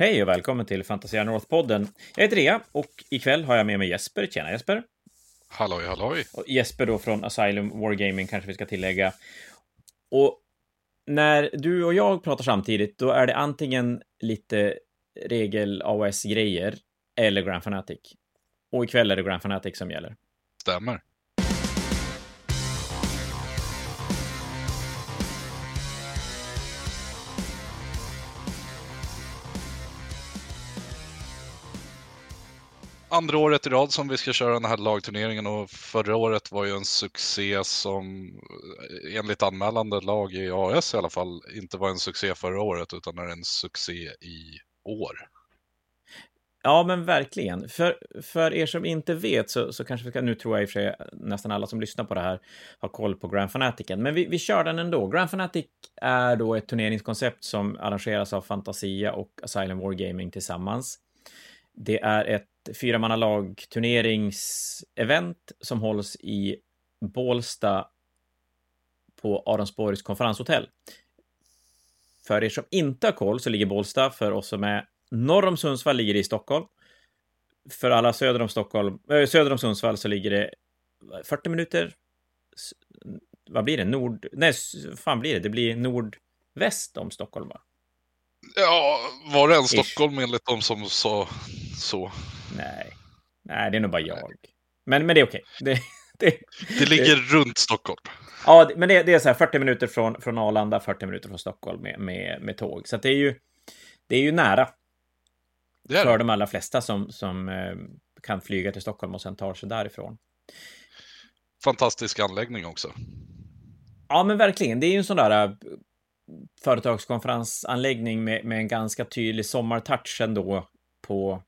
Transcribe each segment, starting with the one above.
Hej och välkommen till Fantasia North-podden. Jag heter Rea och ikväll har jag med mig Jesper. Tjena Jesper! Halloj, halloj! Och Jesper då från Asylum Wargaming kanske vi ska tillägga. Och när du och jag pratar samtidigt, då är det antingen lite regel-AOS-grejer eller Grand Fanatic. Och ikväll är det Grand Fanatic som gäller. Stämmer. Andra året i rad som vi ska köra den här lagturneringen och förra året var ju en succé som enligt anmälande lag i AS i alla fall inte var en succé förra året utan är en succé i år. Ja, men verkligen. För, för er som inte vet så, så kanske vi ska, nu tror jag i och för sig nästan alla som lyssnar på det här har koll på Grand Fanaticen, men vi, vi kör den ändå. Grand Fanatic är då ett turneringskoncept som arrangeras av Fantasia och Asylum Wargaming tillsammans. Det är ett fyramannalag turneringsevent som hålls i Bålsta på Aronsborgs konferenshotell. För er som inte har koll så ligger Bålsta, för oss som är norr om Sundsvall ligger det i Stockholm. För alla söder om Stockholm, äh, söder om Sundsvall så ligger det 40 minuter. Vad blir det? Nord... Nej, fan blir det? Det blir nordväst om Stockholm, va? Ja, var det en Stockholm enligt de som sa så? Nej, nej, det är nog bara jag. Men, men det är okej. Det, det, det ligger det, runt Stockholm. Ja, men det, det, är så här 40 minuter från, från Arlanda, 40 minuter från Stockholm med, med, med tåg. Så det är ju, det är ju nära. Det är för de allra flesta som, som eh, kan flyga till Stockholm och sen tar sig därifrån. Fantastisk anläggning också. Ja, men verkligen. Det är ju en sån där eh, företagskonferensanläggning med, med en ganska tydlig sommartouch ändå på,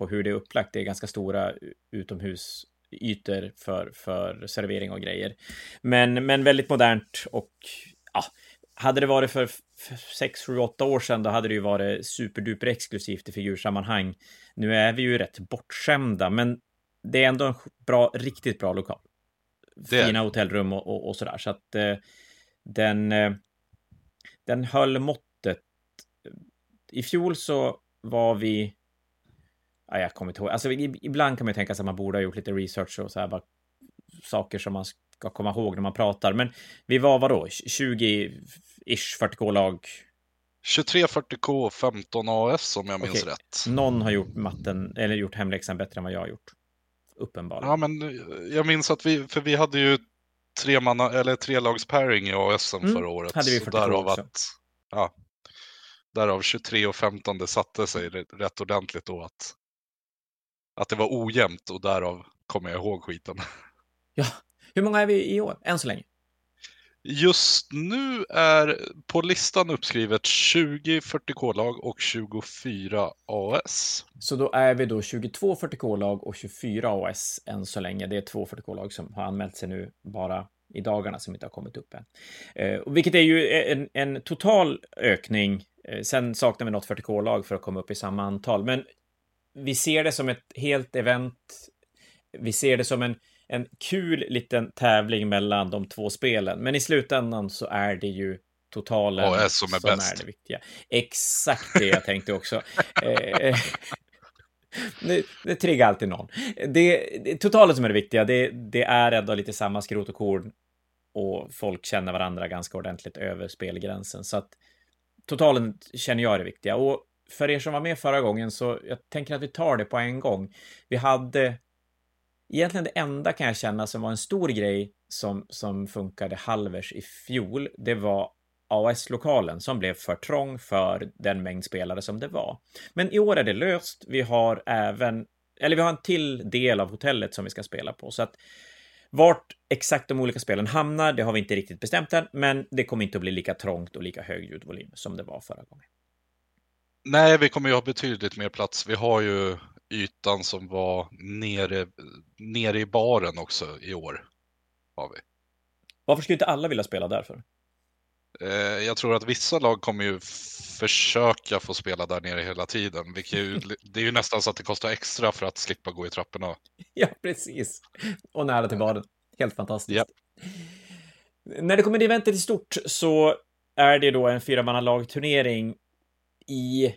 på hur det är upplagt. Det är ganska stora utomhusytor för, för servering och grejer. Men, men väldigt modernt och ja, hade det varit för 6, 7, 8 år sedan, då hade det ju varit superduper exklusivt i figursammanhang. Nu är vi ju rätt bortskämda, men det är ändå en bra, riktigt bra lokal. Fina hotellrum och, och, och sådär, så att eh, den, eh, den höll måttet. I fjol så var vi ja, jag kommer inte ihåg. Alltså, ibland kan man ju tänka sig att man borde ha gjort lite research och så här, bara saker som man ska komma ihåg när man pratar. Men vi var vadå, 20-ish 40K-lag? 23 40K och 15 AS om jag minns okay. rätt. Någon har gjort matten, eller gjort hemläxan bättre än vad jag har gjort. Uppenbarligen. Ja, men jag minns att vi, för vi hade ju tre, manna, eller tre lags pairing i AS mm, förra året. Hade vi 40 också. Att, ja, därav 23 och 15, det satte sig rätt ordentligt då att att det var ojämnt och därav kommer jag ihåg skiten. Ja, hur många är vi i år, än så länge? Just nu är på listan uppskrivet 20 40K-lag och 24 AS. Så då är vi då 22 40K-lag och 24 AS än så länge. Det är två 40K-lag som har anmält sig nu bara i dagarna som inte har kommit upp än. Eh, vilket är ju en, en total ökning. Eh, sen saknar vi något 40K-lag för att komma upp i samma antal. Men vi ser det som ett helt event. Vi ser det som en, en kul liten tävling mellan de två spelen. Men i slutändan så är det ju totalen AS som, är, som är det viktiga. Exakt det jag tänkte också. eh, det, det triggar alltid någon. Det, det, totalen som är det viktiga, det, det är ändå lite samma skrot och korn och folk känner varandra ganska ordentligt över spelgränsen. Så att totalen känner jag är det viktiga. Och för er som var med förra gången så jag tänker att vi tar det på en gång. Vi hade egentligen det enda kan jag känna som var en stor grej som, som funkade halvers i fjol. Det var AS-lokalen som blev för trång för den mängd spelare som det var. Men i år är det löst. Vi har även, eller vi har en till del av hotellet som vi ska spela på, så att vart exakt de olika spelen hamnar, det har vi inte riktigt bestämt än, men det kommer inte att bli lika trångt och lika hög ljudvolym som det var förra gången. Nej, vi kommer ju ha betydligt mer plats. Vi har ju ytan som var nere, nere i baren också i år. Har vi. Varför skulle inte alla vilja spela därför? Eh, jag tror att vissa lag kommer ju försöka få spela där nere hela tiden. Vilket det är ju nästan så att det kostar extra för att slippa gå i trapporna. Ja, precis. Och nära till baren. Helt fantastiskt. Yep. När det kommer till eventet i stort så är det då en fyramannalagturnering i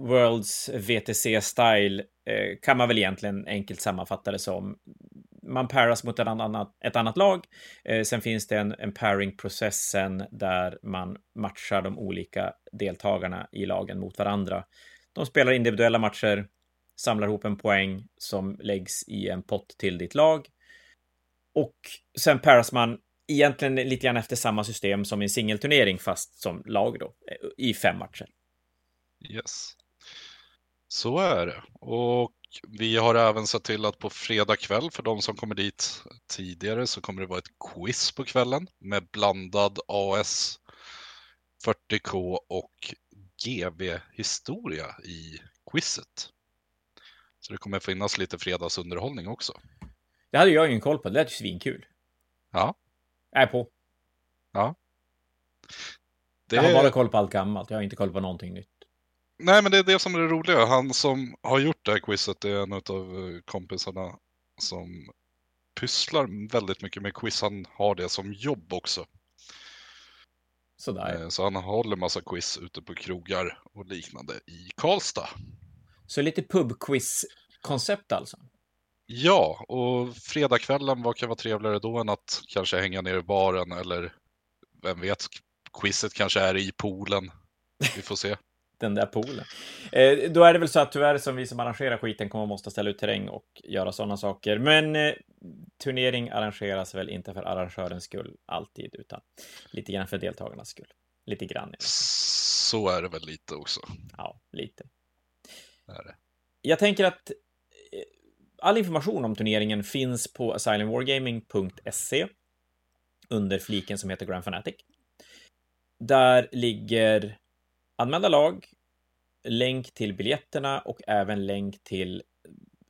Worlds VTC-style eh, kan man väl egentligen enkelt sammanfatta det som. Man paras mot ett annat, ett annat lag. Eh, sen finns det en, en pairing-processen där man matchar de olika deltagarna i lagen mot varandra. De spelar individuella matcher, samlar ihop en poäng som läggs i en pott till ditt lag. Och sen paras man egentligen lite grann efter samma system som i en singelturnering, fast som lag då, eh, i fem matcher. Yes. Så är det. Och vi har även sett till att på fredag kväll för de som kommer dit tidigare så kommer det vara ett quiz på kvällen med blandad AS 40K och GV-historia i quizet. Så det kommer finnas lite fredagsunderhållning också. Det hade jag ingen koll på. Det lät ju svinkul. Ja. Jag är på. Ja. Det... Jag har bara koll på allt gammalt. Jag har inte koll på någonting nytt. Nej, men det är det som är det roliga. Han som har gjort det här quizet är en av eh, kompisarna som pysslar väldigt mycket med quiz. Han har det som jobb också. Sådär. Eh, så han håller massa quiz ute på krogar och liknande i Karlstad. Så lite pubquiz-koncept alltså? Ja, och fredagskvällen, vad kan vara trevligare då än att kanske hänga ner i baren eller vem vet, quizet kanske är i poolen. Vi får se. Den där poolen. Eh, då är det väl så att tyvärr som vi som arrangerar skiten kommer måste ställa ut terräng och göra sådana saker. Men eh, turnering arrangeras väl inte för arrangörens skull alltid, utan lite grann för deltagarnas skull. Lite grann. Så är det väl lite också. Ja, lite. Är det. Jag tänker att all information om turneringen finns på asylumwargaming.se under fliken som heter Grand Fanatic. Där ligger anmälda lag, länk till biljetterna och även länk till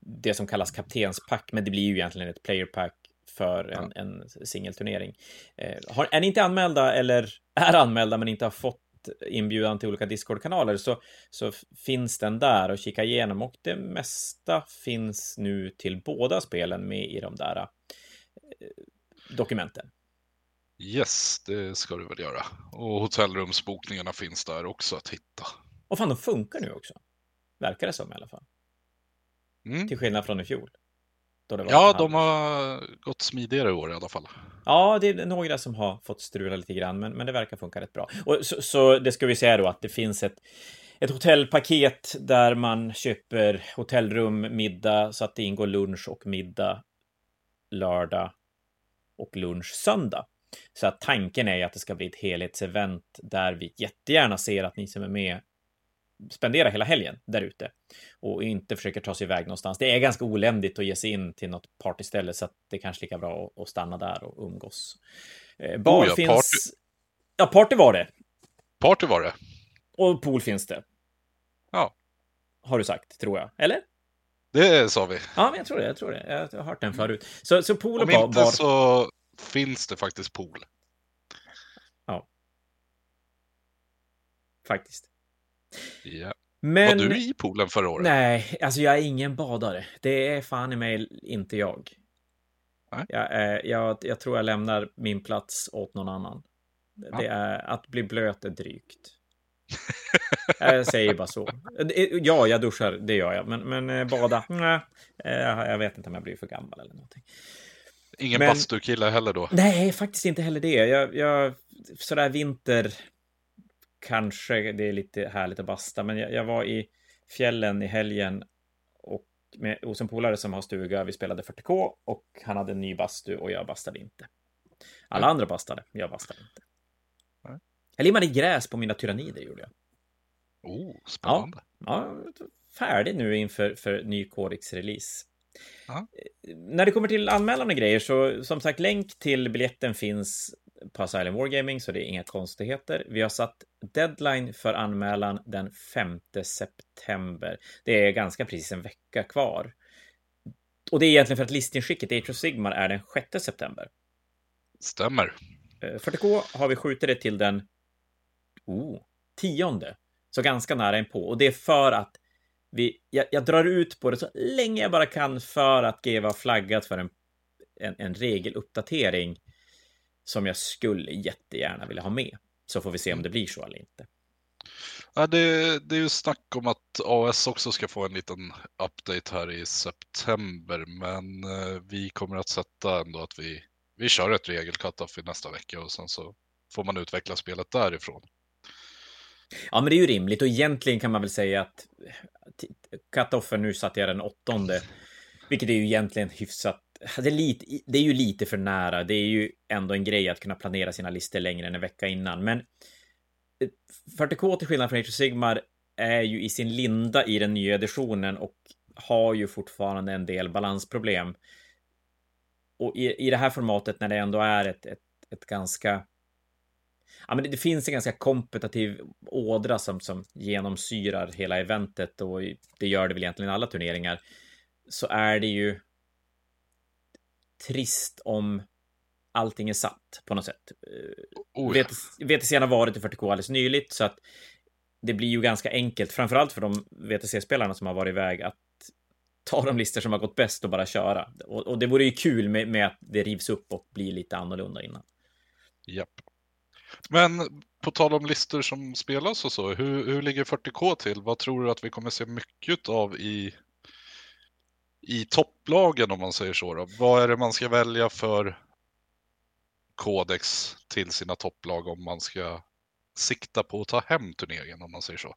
det som kallas kaptenspack, men det blir ju egentligen ett playerpack för en, en singelturnering. Eh, har, är ni inte anmälda eller är anmälda men inte har fått inbjudan till olika Discord-kanaler så, så finns den där och kika igenom och det mesta finns nu till båda spelen med i de där eh, dokumenten. Yes, det ska du väl göra. Och hotellrumsbokningarna finns där också att hitta. Och fan, de funkar nu också. Verkar det som i alla fall. Mm. Till skillnad från i fjol. Ja, de har gått smidigare i år i alla fall. Ja, det är några som har fått strula lite grann, men, men det verkar funka rätt bra. Och så, så det ska vi säga då att det finns ett, ett hotellpaket där man köper hotellrum, middag, så att det ingår lunch och middag lördag och lunch söndag. Så att tanken är att det ska bli ett helhetsevent där vi jättegärna ser att ni som är med spenderar hela helgen där ute och inte försöker ta sig iväg någonstans. Det är ganska oländigt att ge sig in till något partyställe så att det är kanske lika bra att stanna där och umgås. Eh, bar oh ja, finns... Party. Ja, party var det. Party var det. Och pool finns det. Ja. Har du sagt, tror jag. Eller? Det sa vi. Ja, men jag tror det. Jag tror det. Jag har hört den förut. Så, så pool och Om bar... inte så finns det faktiskt pool. Ja. Faktiskt. Ja. Men... Var du i poolen förra året? Nej, alltså jag är ingen badare. Det är fan i mig inte jag. Jag, jag, jag tror jag lämnar min plats åt någon annan. Ja. Det är, att bli blöt är drygt. jag säger bara så. Ja, jag duschar, det gör jag. Men, men eh, bada, nej. Eh, jag vet inte om jag blir för gammal eller någonting. Ingen men, bastukille heller då? Nej, faktiskt inte heller det. Jag, jag, sådär vinter, kanske det är lite härligt att basta, men jag, jag var i fjällen i helgen och med, hos en polare som har stuga. Vi spelade 40K och han hade en ny bastu och jag bastade inte. Alla andra bastade, jag bastade inte. Nej. Jag limmade gräs på mina tyrannider gjorde jag. Oh, spännande. Ja, ja färdig nu inför för ny Codex-release. När det kommer till anmälan och grejer så som sagt länk till biljetten finns på Asylum Wargaming så det är inga konstigheter. Vi har satt deadline för anmälan den 5 september. Det är ganska precis en vecka kvar. Och det är egentligen för att listinskicket Age of Sigmar är den 6 september. Stämmer. 40K eh, har vi skjutit det till den oh, tionde. Så ganska nära in på. Och det är för att vi, jag, jag, drar ut på det så länge jag bara kan för att GW har flaggat för en, en, en regeluppdatering som jag skulle jättegärna vilja ha med. Så får vi se om det blir så eller inte. Ja, det, det är ju snack om att AS också ska få en liten update här i september, men eh, vi kommer att sätta ändå att vi, vi kör ett regel cut-off i nästa vecka och sen så får man utveckla spelet därifrån. Ja, men det är ju rimligt och egentligen kan man väl säga att cut-offen nu satt jag den åttonde, vilket är ju egentligen hyfsat. Det är, lite, det är ju lite för nära. Det är ju ändå en grej att kunna planera sina listor längre än en vecka innan, men eh, 40K till skillnad från Age of Sigmar är ju i sin linda i den nya editionen och har ju fortfarande en del balansproblem. Och i, i det här formatet när det ändå är ett, ett, ett ganska Ja, men det, det, finns en ganska kompetitiv ådra som, som genomsyrar hela eventet och det gör det väl egentligen i alla turneringar. Så är det ju trist om allting är satt på något sätt. Oh, ja. VTC har varit i 40K alldeles nyligt så att det blir ju ganska enkelt, framförallt för de VTC-spelarna som har varit iväg, att ta de listor som har gått bäst och bara köra. Och, och det vore ju kul med, med, att det rivs upp och blir lite annorlunda innan. Japp. Men på tal om listor som spelas och så, hur, hur ligger 40K till? Vad tror du att vi kommer se mycket av i, i topplagen om man säger så? Då? Vad är det man ska välja för kodex till sina topplag om man ska sikta på att ta hem turneringen om man säger så.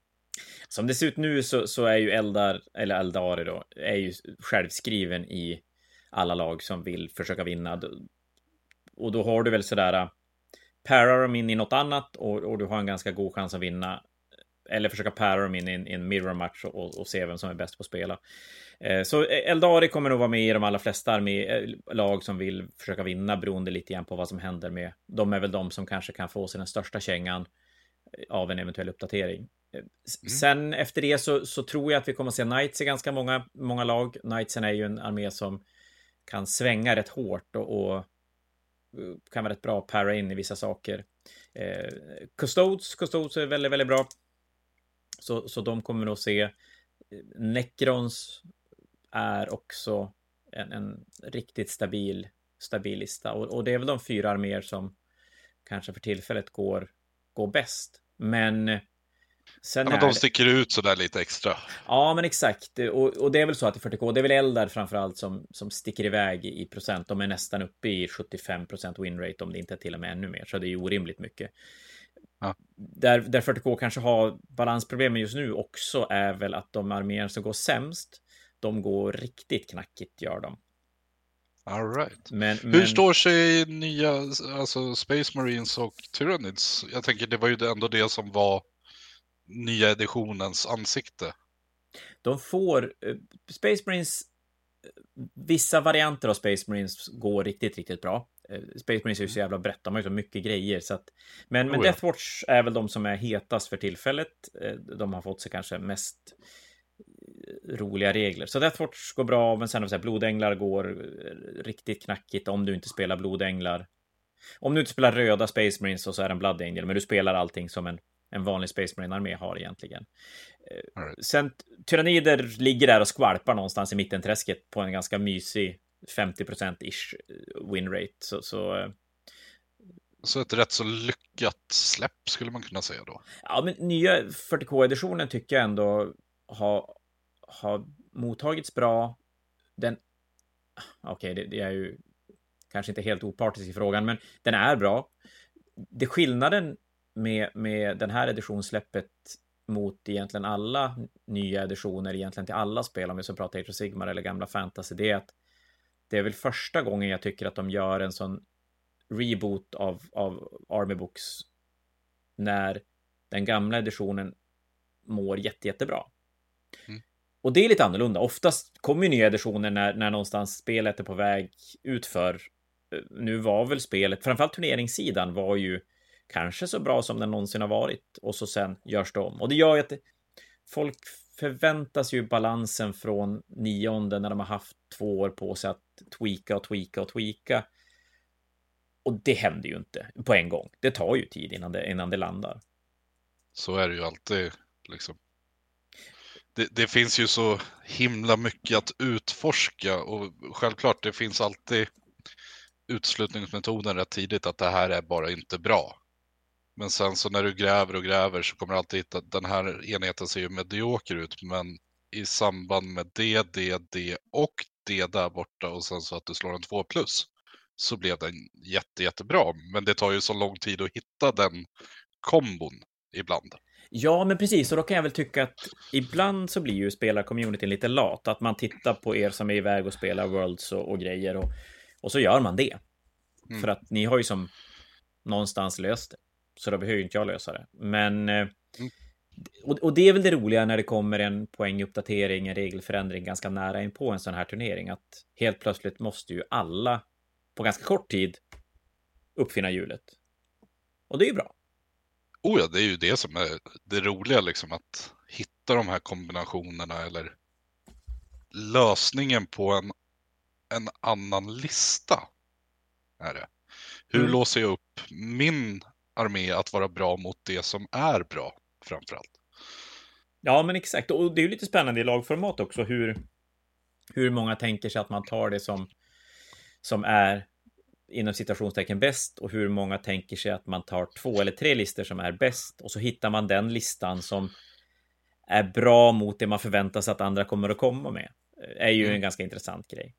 Som det ser ut nu så, så är ju Eldar, eller Eldari då, är ju självskriven i alla lag som vill försöka vinna. Och då har du väl sådär, äh, parar dem in i något annat och, och, du har en ganska god chans att vinna. Eller försöka para dem in i en mirror match och, och se vem som är bäst på att spela. Eh, så Eldari kommer nog vara med i de allra flesta armé, eh, lag som vill försöka vinna beroende lite grann på vad som händer med. De är väl de som kanske kan få sig den största kängan eh, av en eventuell uppdatering. Mm. Sen efter det så, så, tror jag att vi kommer att se Knights i ganska många, många lag. Knightsen är ju en armé som kan svänga rätt hårt och, och kan vara rätt bra att para in i vissa saker. Eh, Custodes, Custodes är väldigt, väldigt bra. Så, så de kommer nog se Necrons är också en, en riktigt stabil, stabil lista. Och, och, det är väl de fyra arméer som kanske för tillfället går, går bäst. Men Sen ja, men de sticker ut sådär lite extra. Ja, men exakt. Och, och det är väl så att i 40K, det är väl Eldar framförallt som, som sticker iväg i procent. De är nästan uppe i 75 procent winrate om det inte är till och med ännu mer. Så det är ju orimligt mycket. Ja. Där, där 40K kanske har balansproblemen just nu också är väl att de arméer som går sämst, de går riktigt knackigt, gör de. All right. Men, Hur men... står sig nya, alltså Space Marines och Tyranids? Jag tänker det var ju ändå det som var nya editionens ansikte. De får, uh, Space Marines, vissa varianter av Space Marines går riktigt, riktigt bra. Uh, Space Marines är ju så jävla brett, de har ju så mycket grejer. Så att, men, men oh, ja. Deathwatch är väl de som är hetast för tillfället. Uh, de har fått sig kanske mest roliga regler. Så Deathwatch går bra, men sen har vi blodänglar går riktigt knackigt om du inte spelar blodänglar. Om du inte spelar röda Space Marines så är det en Blood Angel, men du spelar allting som en, en vanlig Space Marine-armé har egentligen. Right. Sen Tyrannider ligger där och skvalpar någonstans i mittenträsket på en ganska mysig 50%-ish winrate. Så, så eh, så ett rätt så lyckat släpp skulle man kunna säga då. Ja, men nya 40K-editionen tycker jag ändå har, har mottagits bra. Den... Okej, okay, det, det, är ju kanske inte helt opartisk i frågan, men den är bra. Det skillnaden med, med den här editionssläppet mot egentligen alla nya editioner, egentligen till alla spel, om vi ska prata Age of Sigmar eller gamla fantasy, det är att det är väl första gången jag tycker att de gör en sån reboot av, av Army Books när den gamla editionen mår jätte, jättebra. Mm. Och det är lite annorlunda. Oftast kommer ju nya editioner när, när någonstans spelet är på väg utför. Nu var väl spelet, framförallt turneringssidan var ju kanske så bra som den någonsin har varit och så sen görs det om. Och det gör ju att folk förväntas ju balansen från nionde när de har haft två år på sig att tweaka och tweaka och tweaka. Och det händer ju inte på en gång. Det tar ju tid innan det, innan det landar. Så är det ju alltid. Liksom. Det, det, finns ju så himla mycket att utforska och självklart det finns alltid utslutningsmetoden rätt tidigt att det här är bara inte bra. Men sen så när du gräver och gräver så kommer du alltid hitta, den här enheten ser ju medioker ut, men i samband med det, det, det och det där borta och sen så att du slår en 2 plus så blev den jätte, jättebra. Men det tar ju så lång tid att hitta den kombon ibland. Ja, men precis, och då kan jag väl tycka att ibland så blir ju spelarcommunityn lite lat, att man tittar på er som är iväg och spelar Worlds och, och grejer och, och så gör man det. Mm. För att ni har ju som någonstans löst det. Så då behöver inte jag lösa det. Men... Eh, mm. Och, och, det är väl det roliga när det kommer en poänguppdatering, en regelförändring ganska nära in på en sån här turnering. Att helt plötsligt måste ju alla på ganska kort tid uppfinna hjulet. Och det är ju bra. Oh ja, det är ju det som är det roliga, liksom att hitta de här kombinationerna eller lösningen på en, en annan lista. Är det. Hur mm. låser jag upp min armé att vara bra mot det som är bra framförallt? Ja, men exakt. Och det är ju lite spännande i lagformat också hur, hur många tänker sig att man tar det som, som är inom citationstecken bäst och hur många tänker sig att man tar två eller tre listor som är bäst och så hittar man den listan som är bra mot det man förväntar sig att andra kommer att komma med. är ju mm. en ganska intressant grej.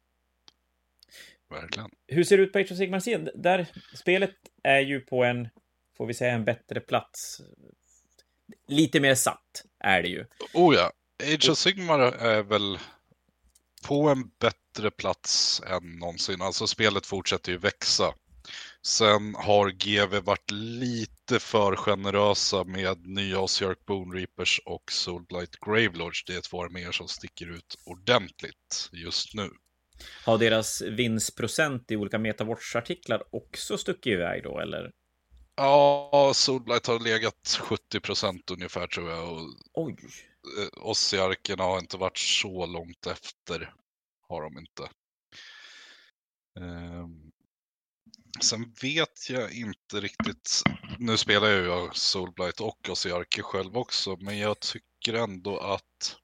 Verkligen. Hur ser det ut på Age of Sigmar scen? Där spelet är ju på en, får vi säga, en bättre plats. Lite mer satt är det ju. Oh ja, Age of Sigmar är väl på en bättre plats än någonsin. Alltså spelet fortsätter ju växa. Sen har GV varit lite för generösa med nya Osiark Bone Reapers och Soulblight Gravelords. Det är två arméer som sticker ut ordentligt just nu. Har deras vinstprocent i olika Metawatch-artiklar också stuckit iväg då, eller? Ja, Soulblight har legat 70 procent ungefär tror jag. Och Oj. Eh, Ossiarkerna har inte varit så långt efter. Har de inte. Um, sen vet jag inte riktigt. Nu spelar jag ju Soulblight och Ossiarker själv också, men jag tycker ändå att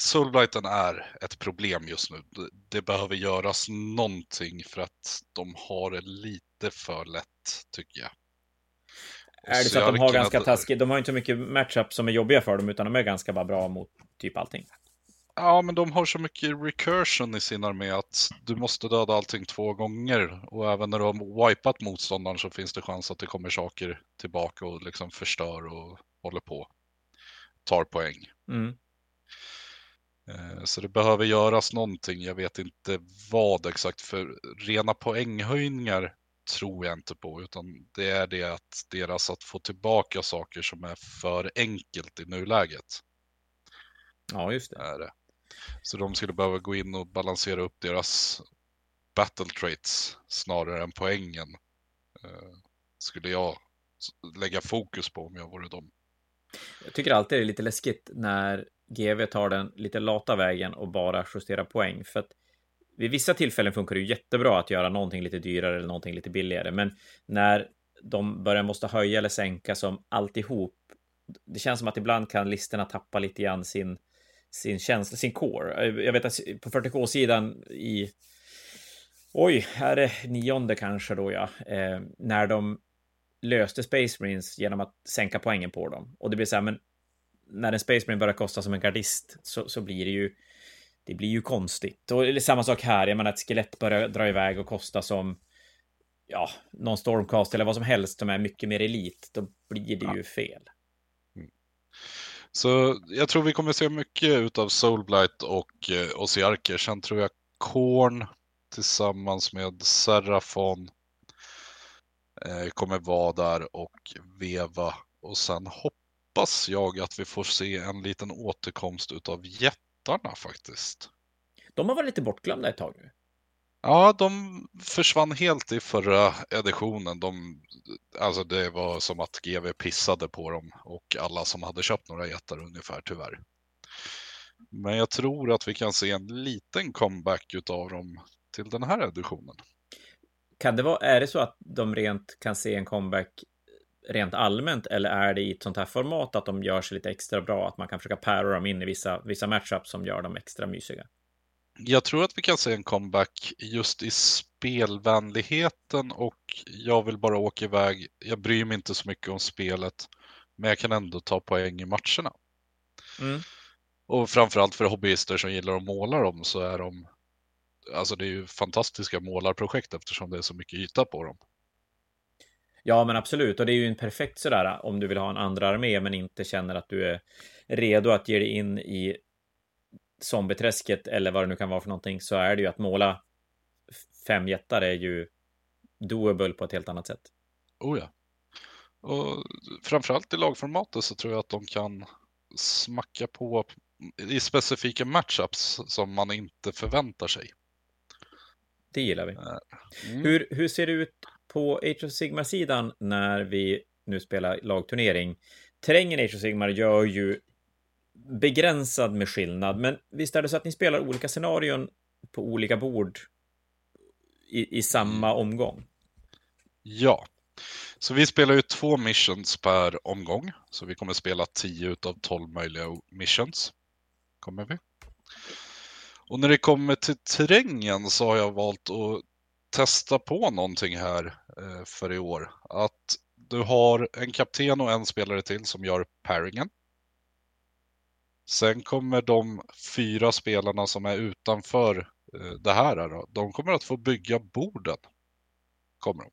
Soulblighten är ett problem just nu. Det behöver göras någonting för att de har det lite för lätt, tycker jag. Är det så att de har ganska taskigt, de har inte så mycket matchup som är jobbiga för dem, utan de är ganska bara bra mot typ allting? Ja, men de har så mycket recursion i sin armé att du måste döda allting två gånger. Och även när du har wipat motståndaren så finns det chans att det kommer saker tillbaka och liksom förstör och håller på. Tar poäng. Mm. Eh, så det behöver göras någonting. Jag vet inte vad exakt. För rena poänghöjningar tror jag inte på. Utan det är det att deras att få tillbaka saker som är för enkelt i nuläget. Ja, just det. Är det. Så de skulle behöva gå in och balansera upp deras battle traits snarare än poängen. Eh, skulle jag lägga fokus på om jag vore dem. Jag tycker alltid det är lite läskigt när GV tar den lite lata vägen och bara justerar poäng. För att vid vissa tillfällen funkar det ju jättebra att göra någonting lite dyrare eller någonting lite billigare. Men när de börjar måste höja eller sänka som alltihop. Det känns som att ibland kan listorna tappa lite grann sin, sin känsla, sin core. Jag vet att på 40K-sidan i Oj, här är nionde kanske då ja. Eh, när de löste Space Marines genom att sänka poängen på dem. Och det blir så här, men när en Space Marine börjar kosta som en gardist så, så blir det ju det blir ju konstigt. Och samma sak här, jag menar ett skelett börjar dra iväg och kosta som ja, någon Stormcast eller vad som helst som är mycket mer elit, då blir det ja. ju fel. Mm. Så jag tror vi kommer se mycket av Soulblight och eh, Osiarker. Sen tror jag Korn tillsammans med Serafon eh, kommer vara där och veva. Och sen hoppas hoppas jag att vi får se en liten återkomst utav jättarna faktiskt. De har varit lite bortglömda ett tag nu. Ja, de försvann helt i förra editionen. De, alltså det var som att GV pissade på dem och alla som hade köpt några jättar ungefär tyvärr. Men jag tror att vi kan se en liten comeback utav dem till den här editionen. Kan det vara, är det så att de rent kan se en comeback rent allmänt eller är det i ett sånt här format att de gör sig lite extra bra? Att man kan försöka pära dem in i vissa, vissa matchups som gör dem extra mysiga? Jag tror att vi kan se en comeback just i spelvänligheten och jag vill bara åka iväg. Jag bryr mig inte så mycket om spelet, men jag kan ändå ta poäng i matcherna. Mm. Och framförallt för hobbyister som gillar att måla dem så är de, alltså det är ju fantastiska målarprojekt eftersom det är så mycket yta på dem. Ja, men absolut. Och det är ju en perfekt sådär om du vill ha en andra armé men inte känner att du är redo att ge dig in i zombieträsket eller vad det nu kan vara för någonting så är det ju att måla fem jättar är ju doable på ett helt annat sätt. Oh ja. Och framförallt i lagformatet så tror jag att de kan smacka på i specifika matchups som man inte förväntar sig. Det gillar vi. Mm. Hur, hur ser det ut på Age of Sigmar-sidan när vi nu spelar lagturnering? Terrängen i Age of Sigmar gör ju begränsad med skillnad, men visst är det så att ni spelar olika scenarion på olika bord i, i samma mm. omgång? Ja, så vi spelar ju två missions per omgång, så vi kommer spela 10 utav 12 möjliga missions. Kommer vi. Och när det kommer till terrängen så har jag valt att testa på någonting här eh, för i år. Att du har en kapten och en spelare till som gör paringen. Sen kommer de fyra spelarna som är utanför eh, det här, då, de kommer att få bygga borden. Kommer de.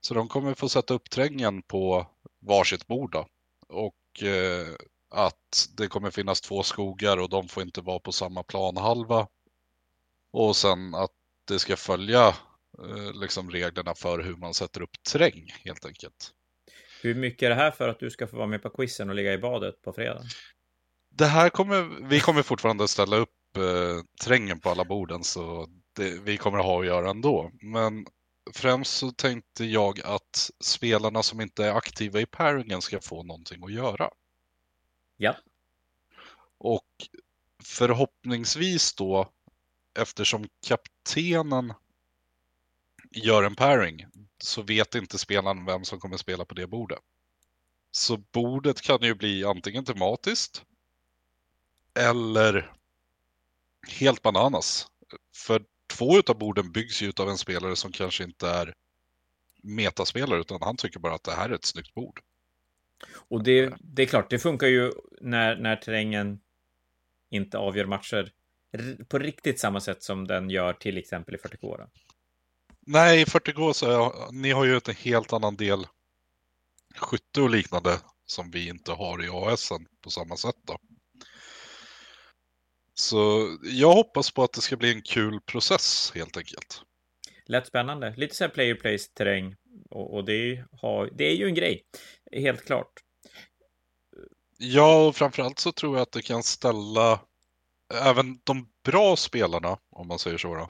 Så de kommer få sätta upp trängen på varsitt bord då. Och eh, att det kommer finnas två skogar och de får inte vara på samma planhalva. Och sen att det ska följa eh, liksom reglerna för hur man sätter upp terräng helt enkelt. Hur mycket är det här för att du ska få vara med på quizen och ligga i badet på fredag? Det här kommer, vi kommer fortfarande ställa upp eh, terrängen på alla borden så det, vi kommer ha att göra ändå. Men främst så tänkte jag att spelarna som inte är aktiva i pairingen ska få någonting att göra. Ja. Och förhoppningsvis då, eftersom kaptenen gör en pairing, så vet inte spelaren vem som kommer spela på det bordet. Så bordet kan ju bli antingen tematiskt eller helt bananas. För två av borden byggs ju av en spelare som kanske inte är metaspelare utan han tycker bara att det här är ett snyggt bord. Och det, det är klart, det funkar ju när, när terrängen inte avgör matcher på riktigt samma sätt som den gör till exempel i 40K. Nej, i 40K så är, ni har ju en helt annan del skytte och liknande som vi inte har i AS på samma sätt då. Så jag hoppas på att det ska bli en kul process helt enkelt. Lätt spännande. Lite så här player place terräng och, och det, har, det är ju en grej. Helt klart. Ja, och framförallt så tror jag att det kan ställa även de bra spelarna, om man säger så, då,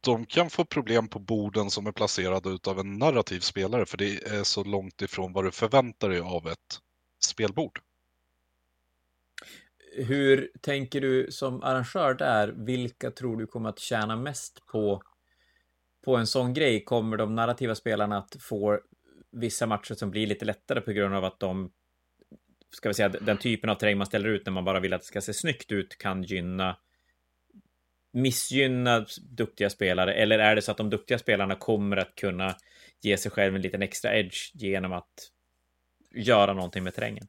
de kan få problem på borden som är placerade utav en narrativ spelare, för det är så långt ifrån vad du förväntar dig av ett spelbord. Hur tänker du som arrangör där? Vilka tror du kommer att tjäna mest på, på en sån grej? Kommer de narrativa spelarna att få vissa matcher som blir lite lättare på grund av att de ska vi säga, den typen av terräng man ställer ut när man bara vill att det ska se snyggt ut kan gynna missgynna duktiga spelare? Eller är det så att de duktiga spelarna kommer att kunna ge sig själv en liten extra edge genom att göra någonting med terrängen?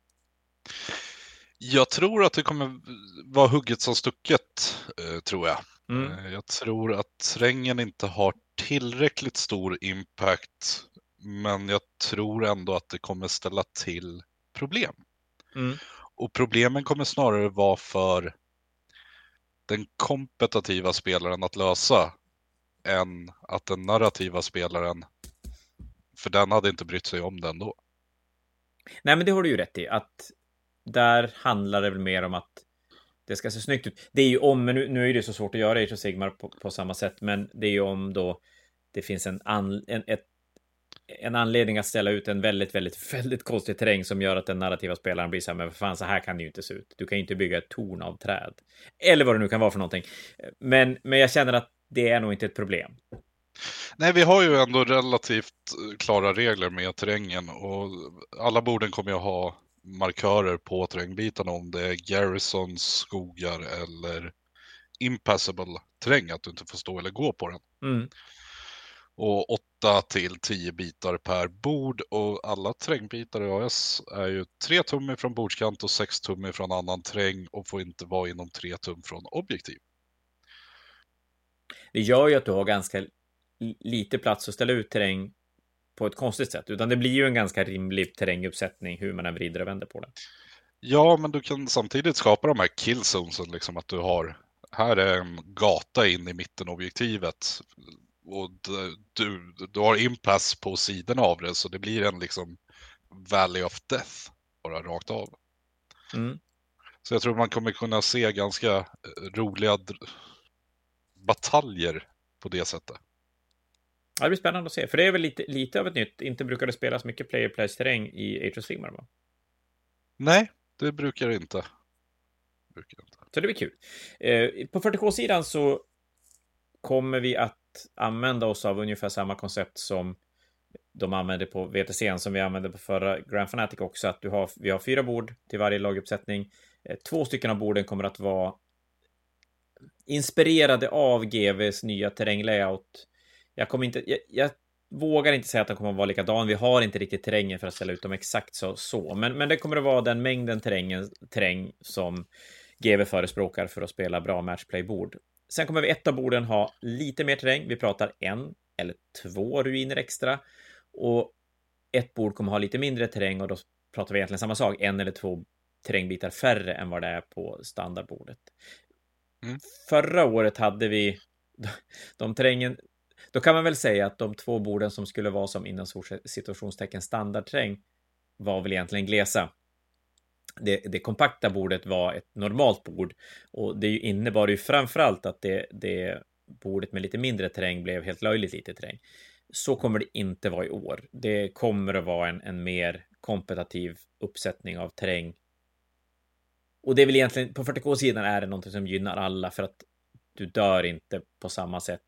Jag tror att det kommer vara hugget som stucket, eh, tror jag. Mm. Eh, jag tror att terrängen inte har tillräckligt stor impact, men jag tror ändå att det kommer ställa till problem. Mm. Och problemen kommer snarare vara för den kompetitiva spelaren att lösa än att den narrativa spelaren, för den hade inte brytt sig om den då. Nej, men det har du ju rätt i, att där handlar det väl mer om att det ska se snyggt ut. Det är ju om, men nu, nu är det så svårt att göra Age of Sigmar på, på, samma sätt, men det är ju om då det finns en, an, en, ett, en anledning att ställa ut en väldigt, väldigt, väldigt konstig terräng som gör att den narrativa spelaren blir så här, men för fan, så här kan det ju inte se ut. Du kan ju inte bygga ett torn av träd. Eller vad det nu kan vara för någonting. Men, men jag känner att det är nog inte ett problem. Nej, vi har ju ändå relativt klara regler med terrängen och alla borden kommer ju ha markörer på terrängbitarna om det är Garrisons skogar eller impassable terräng, att du inte får stå eller gå på den. Mm. Och 8 till 10 bitar per bord och alla terrängbitar i AS är ju 3 tum ifrån bordskant och 6 tum ifrån annan terräng och får inte vara inom 3 tum från objektiv. Det gör ju att du har ganska lite plats att ställa ut terräng på ett konstigt sätt, utan det blir ju en ganska rimlig terränguppsättning hur man än vrider och vänder på det. Ja, men du kan samtidigt skapa de här killzonesen, liksom att du har, här är en gata in i mitten objektivet och du, du har impass på sidorna av det, så det blir en liksom Valley of Death, bara rakt av. Mm. Så jag tror man kommer kunna se ganska roliga bataljer på det sättet. Ja, det blir spännande att se, för det är väl lite, lite av ett nytt. Inte brukar det spelas mycket player place terräng i Age of Sigmar, va? Nej, det brukar det inte. Brukar inte. Så det blir kul. Eh, på 40K-sidan så kommer vi att använda oss av ungefär samma koncept som de använder på VTCn som vi använde på förra Grand Fanatic också. Att du har, vi har fyra bord till varje laguppsättning. Eh, två stycken av borden kommer att vara inspirerade av GVs nya terränglayout. Jag kommer inte, jag, jag vågar inte säga att de kommer att vara likadan. Vi har inte riktigt terrängen för att ställa ut dem exakt så, så. Men, men det kommer att vara den mängden terrängen, terräng som GV förespråkar för att spela bra matchplaybord. Sen kommer vi ett av borden ha lite mer terräng. Vi pratar en eller två ruiner extra. Och ett bord kommer ha lite mindre terräng och då pratar vi egentligen samma sak. En eller två terrängbitar färre än vad det är på standardbordet. Mm. Förra året hade vi de terrängen. Då kan man väl säga att de två borden som skulle vara som inom situationstecken standardterräng var väl egentligen glesa. Det, det, kompakta bordet var ett normalt bord och det innebar ju framförallt att det, det bordet med lite mindre terräng blev helt löjligt lite terräng. Så kommer det inte vara i år. Det kommer att vara en, en mer kompetitiv uppsättning av terräng och det är väl egentligen, på 40K-sidan är det någonting som gynnar alla för att du dör inte på samma sätt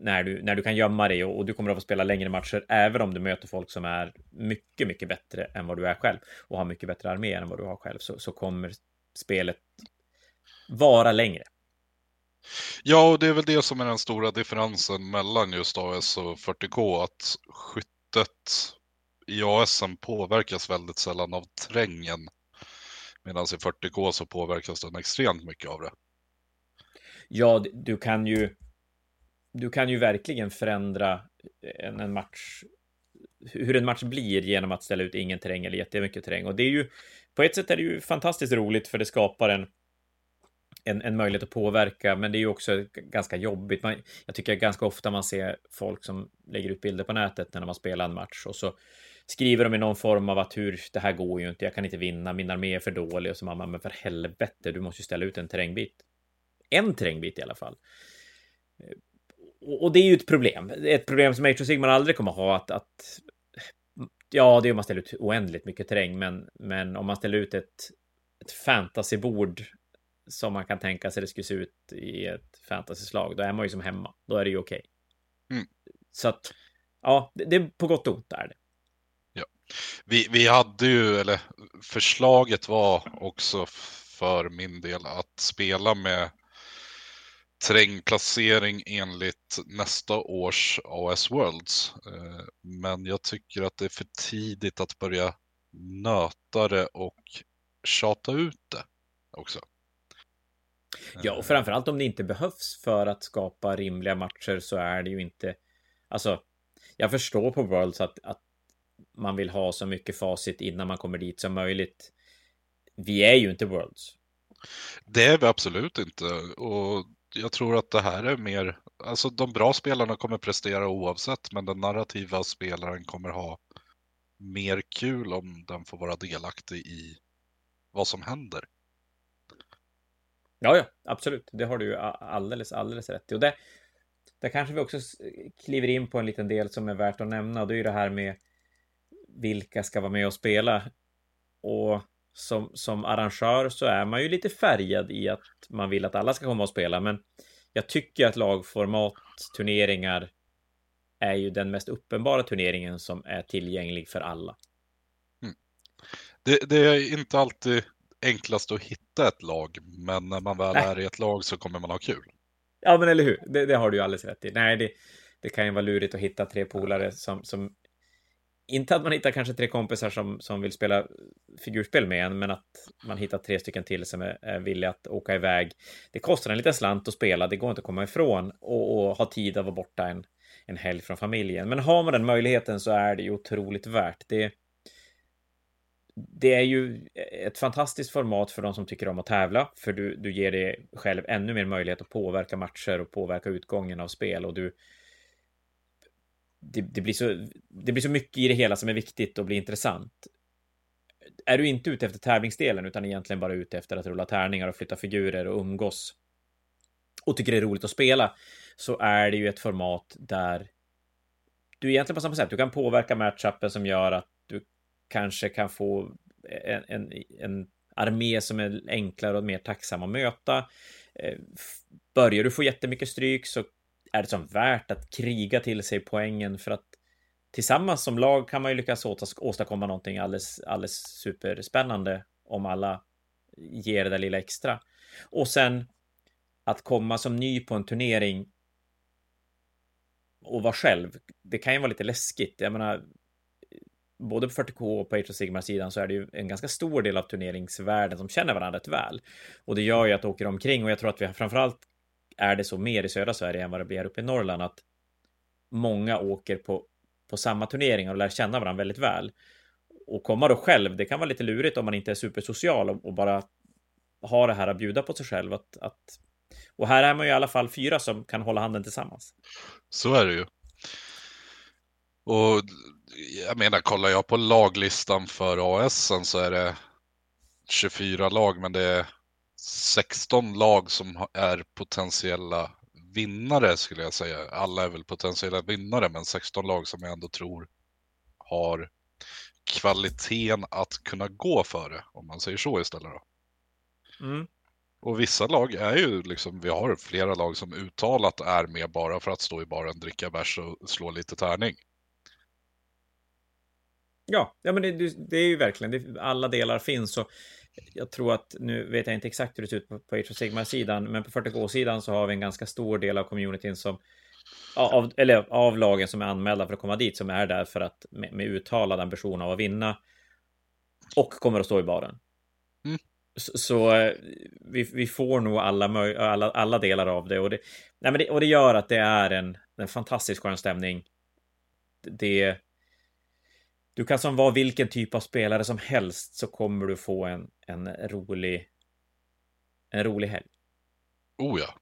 när, du, när du kan gömma dig och, och, du kommer att få spela längre matcher även om du möter folk som är mycket, mycket bättre än vad du är själv och har mycket bättre armé än vad du har själv så, så kommer spelet vara längre. Ja, och det är väl det som är den stora differensen mellan just AS och 40K, att skyttet i AS påverkas väldigt sällan av trängen Medan i 40K så påverkas den extremt mycket av det. Ja, du kan ju. Du kan ju verkligen förändra eh, en, en match. Hur en match blir genom att ställa ut ingen terräng eller jättemycket terräng. Och det är ju på ett sätt är det ju fantastiskt roligt för det skapar en en, en möjlighet att påverka, men det är ju också ganska jobbigt. Man, jag tycker ganska ofta man ser folk som lägger ut bilder på nätet när man spelar en match och så skriver de i någon form av att hur det här går ju inte, jag kan inte vinna, min armé är för dålig och så man, men för helvete, du måste ju ställa ut en terrängbit. En terrängbit i alla fall. Och det är ju ett problem. Ett problem som Age of Sigmar aldrig kommer ha att, att ja, det är om man ställer ut oändligt mycket terräng, men, men om man ställer ut ett, ett fantasybord som man kan tänka sig det skulle se ut i ett fantasyslag, då är man ju som hemma. Då är det ju okej. Okay. Mm. Så att, ja, det, det är på gott och ont är det. Vi, vi hade ju, eller förslaget var också för min del att spela med terrängplacering enligt nästa års AS Worlds. Eh, men jag tycker att det är för tidigt att börja nöta det och tjata ut det också. Ja, och framförallt om det inte behövs för att skapa rimliga matcher så är det ju inte... Alltså, jag förstår på Worlds att, att man vill ha så mycket facit innan man kommer dit som möjligt. Vi är ju inte Worlds. Det är vi absolut inte. Och jag tror att det här är mer, alltså de bra spelarna kommer prestera oavsett, men den narrativa spelaren kommer ha mer kul om den får vara delaktig i vad som händer. Ja, ja, absolut. Det har du ju alldeles, alldeles rätt i. Och det, där kanske vi också kliver in på en liten del som är värt att nämna. Och det är ju det här med vilka ska vara med och spela. Och som, som arrangör så är man ju lite färgad i att man vill att alla ska komma och spela. Men jag tycker att lagformat, turneringar är ju den mest uppenbara turneringen som är tillgänglig för alla. Mm. Det, det, är inte alltid enklast att hitta ett lag, men när man väl Nej. är i ett lag så kommer man ha kul. Ja, men eller hur? Det, det har du ju alldeles rätt i. Nej, det, det kan ju vara lurigt att hitta tre polare som, som inte att man hittar kanske tre kompisar som, som vill spela figurspel med en, men att man hittar tre stycken till som är, är villiga att åka iväg. Det kostar en liten slant att spela, det går inte att komma ifrån och, och ha tid att vara borta en, en helg från familjen. Men har man den möjligheten så är det ju otroligt värt. Det, det är ju ett fantastiskt format för de som tycker om att tävla, för du, du ger dig själv ännu mer möjlighet att påverka matcher och påverka utgången av spel och du det, det, blir så, det blir så mycket i det hela som är viktigt och blir intressant. Är du inte ute efter tävlingsdelen utan egentligen bara ute efter att rulla tärningar och flytta figurer och umgås och tycker det är roligt att spela så är det ju ett format där du egentligen på samma sätt, du kan påverka matchupen som gör att du kanske kan få en, en, en armé som är enklare och mer tacksam att möta. Eh, börjar du få jättemycket stryk så är det som värt att kriga till sig poängen för att tillsammans som lag kan man ju lyckas åstadkomma någonting alldeles, alldeles superspännande om alla ger det där lilla extra. Och sen att komma som ny på en turnering och vara själv, det kan ju vara lite läskigt. Jag menar, både på 40K och på Age of Sigmar-sidan så är det ju en ganska stor del av turneringsvärlden som känner varandra rätt väl. Och det gör ju att åker omkring och jag tror att vi framförallt är det så mer i södra Sverige än vad det blir uppe i Norrland att många åker på, på samma turneringar och lär känna varandra väldigt väl. Och komma då själv, det kan vara lite lurigt om man inte är supersocial och, och bara ha det här att bjuda på sig själv. Att, att, och här är man ju i alla fall fyra som kan hålla handen tillsammans. Så är det ju. Och jag menar, kollar jag på laglistan för AS så är det 24 lag, men det är 16 lag som är potentiella vinnare skulle jag säga. Alla är väl potentiella vinnare, men 16 lag som jag ändå tror har kvaliteten att kunna gå före, om man säger så istället. Då. Mm. Och vissa lag är ju liksom, vi har flera lag som uttalat är med bara för att stå i baren, dricka bärs och slå lite tärning. Ja, ja men det, det är ju verkligen, det, alla delar finns och jag tror att, nu vet jag inte exakt hur det ser ut på, på Age of Sigmar-sidan, men på 40K-sidan så har vi en ganska stor del av communityn som av, eller av lagen som är anmälda för att komma dit, som är där för att med, med uttalad ambition av att vinna och kommer att stå i baren. Mm. Så, så, eh, vi, vi får nog alla, alla, alla delar av det och, det, nej men det och det gör att det är en, en fantastisk skön stämning. Det, du kan som vara vilken typ av spelare som helst så kommer du få en, en rolig en rolig helg. Oh ja,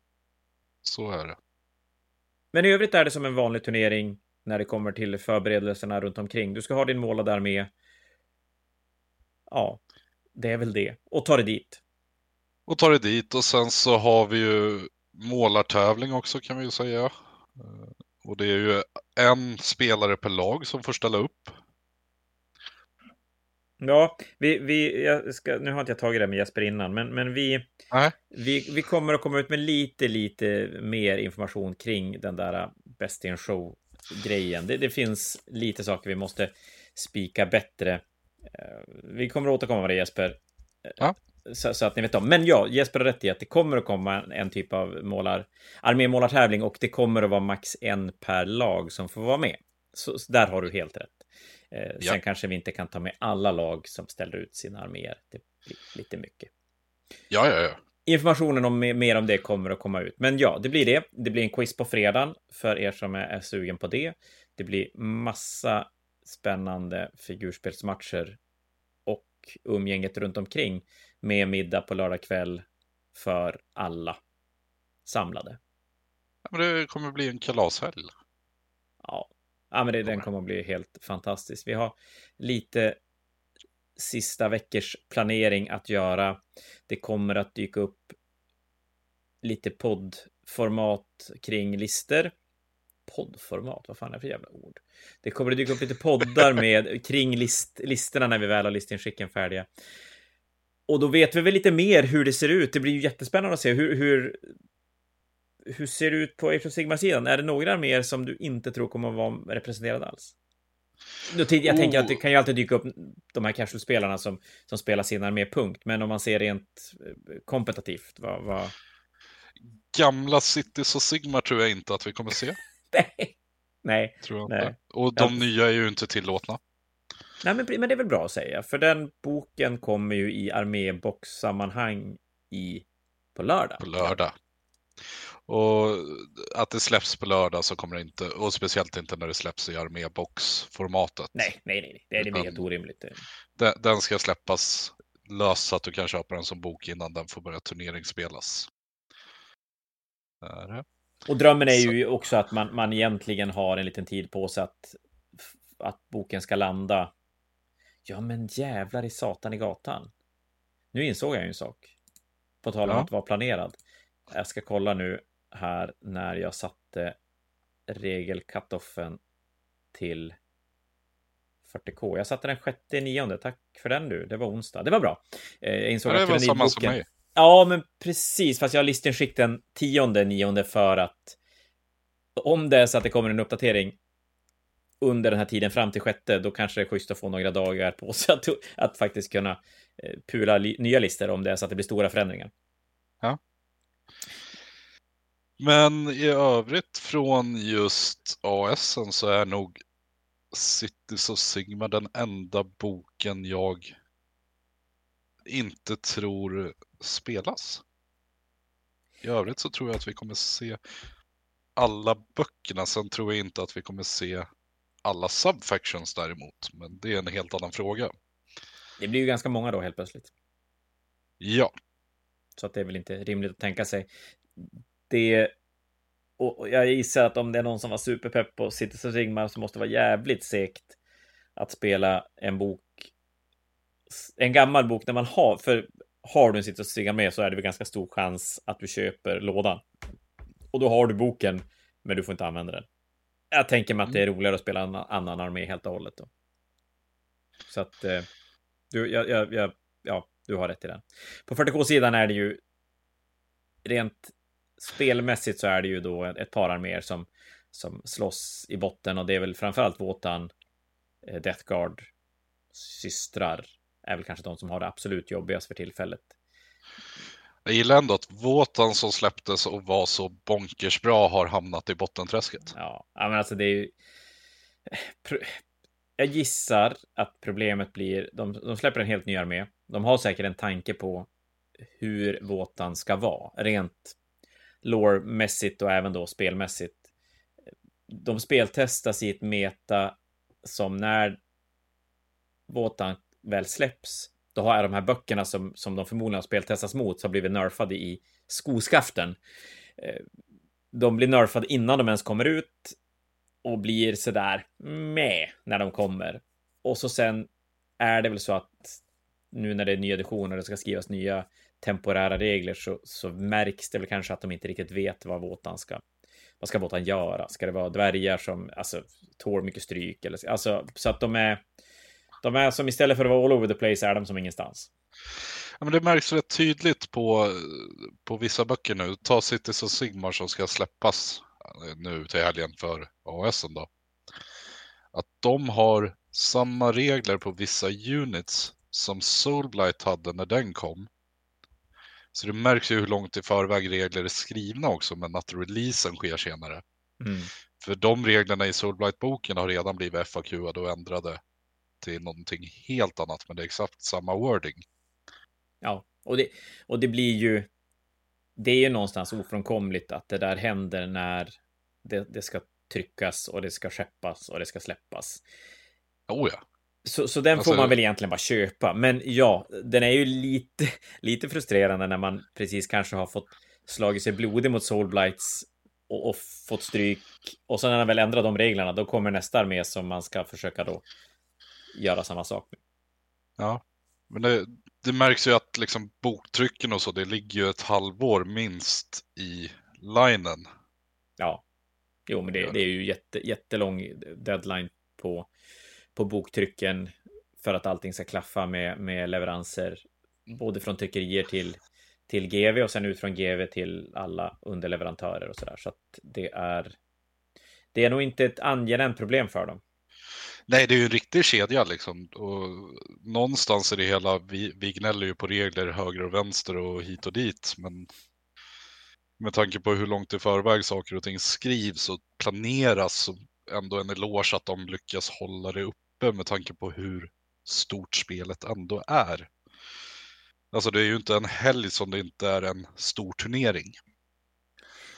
så är det. Men i övrigt är det som en vanlig turnering när det kommer till förberedelserna runt omkring. Du ska ha din målade armé. Ja, det är väl det. Och ta det dit. Och ta det dit och sen så har vi ju målartävling också kan vi ju säga. Eh, och det är ju en spelare per lag som får ställa upp. Ja, vi, vi, jag ska, nu har inte jag tagit det med Jesper innan, men, men vi, vi, vi kommer att komma ut med lite, lite mer information kring den där Best in Show-grejen. Det, det, finns lite saker vi måste spika bättre. Eh, vi kommer att återkomma med det Jesper. Ja. Så, så, att ni vet om. Men ja, Jesper har rätt i att det kommer att komma en, en typ av målar, armémålartävling och det kommer att vara max en per lag som får vara med. Så, så där har du helt rätt. Eh, ja. Sen kanske vi inte kan ta med alla lag som ställer ut sina arméer. Det blir lite mycket. Ja, ja, ja. Informationen om mer om det kommer att komma ut. Men ja, det blir det. Det blir en quiz på fredagen för er som är, sugen på det. Det blir massa spännande figurspelsmatcher och umgänget runt omkring med middag på lördag kväll för alla samlade. Ja, men det kommer bli en kalashelg. Ja, men det, den kommer att bli helt fantastisk. Vi har lite sista veckors planering att göra. Det kommer att dyka upp lite poddformat kring lister. Poddformat, vad fan är det för jävla ord? Det kommer att dyka upp lite poddar med kring list, listorna när vi väl har listinskicken färdiga. Och då vet vi väl lite mer hur det ser ut. Det blir ju jättespännande att se hur, hur hur ser det ut på Age of Sigmar-sidan? Är det några mer som du inte tror kommer att vara representerade alls? Jag tänker att det kan ju alltid dyka upp de här casual-spelarna som, som spelar sin armé punkt, men om man ser rent eh, kompetitivt, vad... vad... Gamla Cities och Sigmar tror jag inte att vi kommer se. nej. Nej. Tror jag nej. Inte. Och de ja. nya är ju inte tillåtna. Nej, men, men det är väl bra att säga, för den boken kommer ju i armébox-sammanhang i, på lördag. På lördag. Och att det släpps på lördag så kommer det inte, och speciellt inte när det släpps i armébox-formatet. Nej, nej, nej, det är helt orimligt. Den, den ska släppas löst så att du kan köpa den som bok innan den får börja turneringsspelas. Och drömmen är ju också att man, man egentligen har en liten tid på sig att, att boken ska landa. Ja, men jävlar i satan i gatan. Nu insåg jag ju en sak. På tal om ja. att vara planerad. Jag ska kolla nu här när jag satte regelkatoffen till 40K. Jag satte den 6 nionde. Tack för den du. Det var onsdag. Det var bra. Eh, jag insåg ja, det var samma som mig. Ja, men precis. Fast jag har listinskick den tionde, nionde för att om det är så att det kommer en uppdatering under den här tiden fram till sjätte, då kanske det är schysst att få några dagar på sig att, att faktiskt kunna eh, pula nya listor om det är så att det blir stora förändringar. Ja. Men i övrigt från just AS så är nog Cities of Sigma den enda boken jag inte tror spelas. I övrigt så tror jag att vi kommer se alla böckerna. Sen tror jag inte att vi kommer se alla subfactions däremot. Men det är en helt annan fråga. Det blir ju ganska många då helt plötsligt. Ja. Så att det är väl inte rimligt att tänka sig. Det och jag gissar att om det är någon som var superpepp på Cities of Sigmar så måste det vara jävligt segt att spela en bok en gammal bok när man har, för har du en Cities of Sigmar med så är det väl ganska stor chans att du köper lådan. Och då har du boken, men du får inte använda den. Jag tänker mig att det är roligare att spela en annan armé helt och hållet då. Så att eh, du, jag, jag, jag, ja, du har rätt i den. På 40K-sidan är det ju rent spelmässigt så är det ju då ett par arméer som, som slåss i botten och det är väl framförallt Wotan, eh, Death Guard, systrar är väl kanske de som har det absolut jobbigast för tillfället. Jag gillar ändå att Wotan som släpptes och var så bonkers bra har hamnat i bottenträsket. Ja, men alltså det är ju... Jag gissar att problemet blir, de, de släpper en helt ny armé. De har säkert en tanke på hur våtan ska vara, rent lore-mässigt och även då spelmässigt. De speltestas i ett meta som när våtan väl släpps, då har de här böckerna som, som de förmodligen har speltestats mot, som har blivit nerfade i skoskaften. Eh, de blir nerfade innan de ens kommer ut och blir sådär med när de kommer. Och så sen är det väl så att nu när det är nya editioner och det ska skrivas nya temporära regler så, så märks det väl kanske att de inte riktigt vet vad våtan ska vad ska våtan göra? Ska det vara dvärgar som alltså, tål mycket stryk? Eller, alltså, så att de är, de är som istället för att vara all over the place är de som ingenstans. Ja, men det märks rätt tydligt på, på vissa böcker nu. Ta Cities of Sigmar som ska släppas eh, nu till helgen för AS då. Att de har samma regler på vissa units som Soulblight hade när den kom. Så det märks ju hur långt i förväg regler är skrivna också, men att releasen sker senare. Mm. För de reglerna i Soulblight-boken har redan blivit FAQ och ändrade till någonting helt annat, men det är exakt samma wording. Ja, och det, och det blir ju... Det är ju någonstans ofrånkomligt att det där händer när det, det ska tryckas och det ska skeppas och det ska släppas. Oh ja. Så, så den alltså, får man väl egentligen bara köpa. Men ja, den är ju lite, lite frustrerande när man precis kanske har fått slagit sig blodig mot Soulblights och, och fått stryk. Och sen när man väl ändrar de reglerna, då kommer nästa armé som man ska försöka då göra samma sak med. Ja, men det, det märks ju att liksom boktrycken och så, det ligger ju ett halvår minst i linen. Ja, jo, men det, det är ju jätte, jättelång deadline på på boktrycken för att allting ska klaffa med, med leveranser både från tryckerier till, till GV och sen ut från GV till alla underleverantörer och sådär. Så att det är det är nog inte ett angenämt problem för dem. Nej, det är ju en riktig kedja liksom. Och någonstans är det hela, vi, vi gnäller ju på regler höger och vänster och hit och dit. Men med tanke på hur långt i förväg saker och ting skrivs och planeras så ändå en eloge att de lyckas hålla det uppe med tanke på hur stort spelet ändå är. Alltså det är ju inte en helg som det inte är en stor turnering.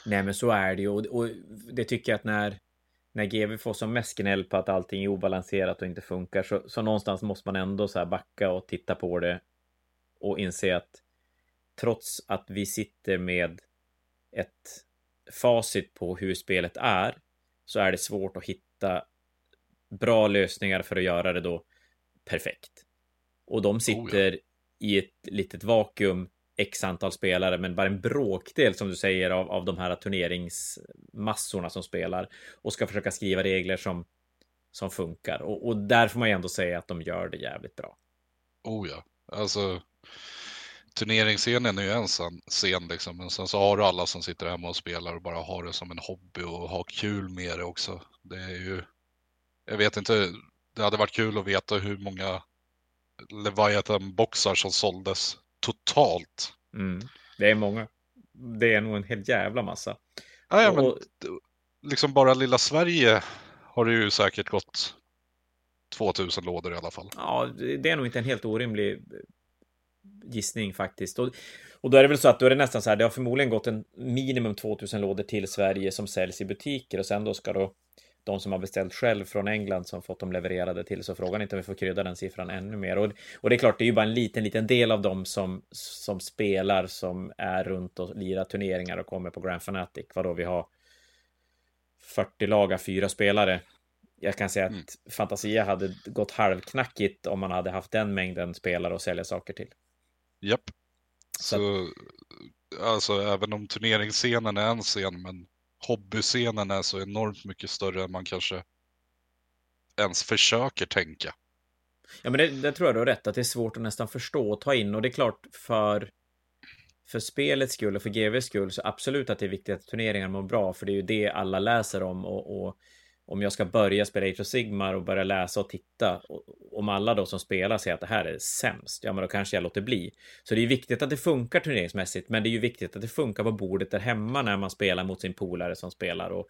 Nej, men så är det ju. Och, och det tycker jag att när, när GV får som mest gnäll på att allting är obalanserat och inte funkar, så, så någonstans måste man ändå så här backa och titta på det och inse att trots att vi sitter med ett facit på hur spelet är, så är det svårt att hitta bra lösningar för att göra det då perfekt. Och de sitter oh ja. i ett litet vakuum x antal spelare, men bara en bråkdel som du säger av, av de här turneringsmassorna som spelar och ska försöka skriva regler som, som funkar. Och, och där får man ju ändå säga att de gör det jävligt bra. Oh ja, alltså turneringsscenen är ju en scen liksom, men sen så har du alla som sitter hemma och spelar och bara har det som en hobby och har kul med det också. Det är ju, jag vet inte, det hade varit kul att veta hur många Leviathan-boxar som såldes totalt. Mm. Det är många. Det är nog en hel jävla massa. Ja, ja, men liksom bara lilla Sverige har det ju säkert gått 2000 lådor i alla fall. Ja, det är nog inte en helt orimlig gissning faktiskt. Och, och då är det väl så att då är det nästan så här, det har förmodligen gått en minimum 2000 lådor till Sverige som säljs i butiker och sen då ska då de som har beställt själv från England som fått dem levererade till. Så frågan är inte om vi får krydda den siffran ännu mer. Och, och det är klart, det är ju bara en liten, liten del av dem som, som spelar som är runt och lirar turneringar och kommer på Grand Fanatic. Vadå, vi har 40 laga, fyra spelare. Jag kan säga att mm. Fantasia hade gått halvknackigt om man hade haft den mängden spelare att sälja saker till. Japp. Så, så alltså även om turneringsscenen är en scen, men hobbyscenen är så enormt mycket större än man kanske ens försöker tänka. Ja, men det, det tror jag du har rätt, att det är svårt att nästan förstå och ta in. Och det är klart, för, för spelets skull och för GVs skull, så absolut att det är viktigt att turneringar mår bra, för det är ju det alla läser om. Och, och om jag ska börja spela Age of Sigmar och börja läsa och titta, om alla då som spelar säger att det här är sämst, ja men då kanske jag låter bli. Så det är viktigt att det funkar turneringsmässigt, men det är ju viktigt att det funkar på bordet där hemma när man spelar mot sin polare som spelar. Och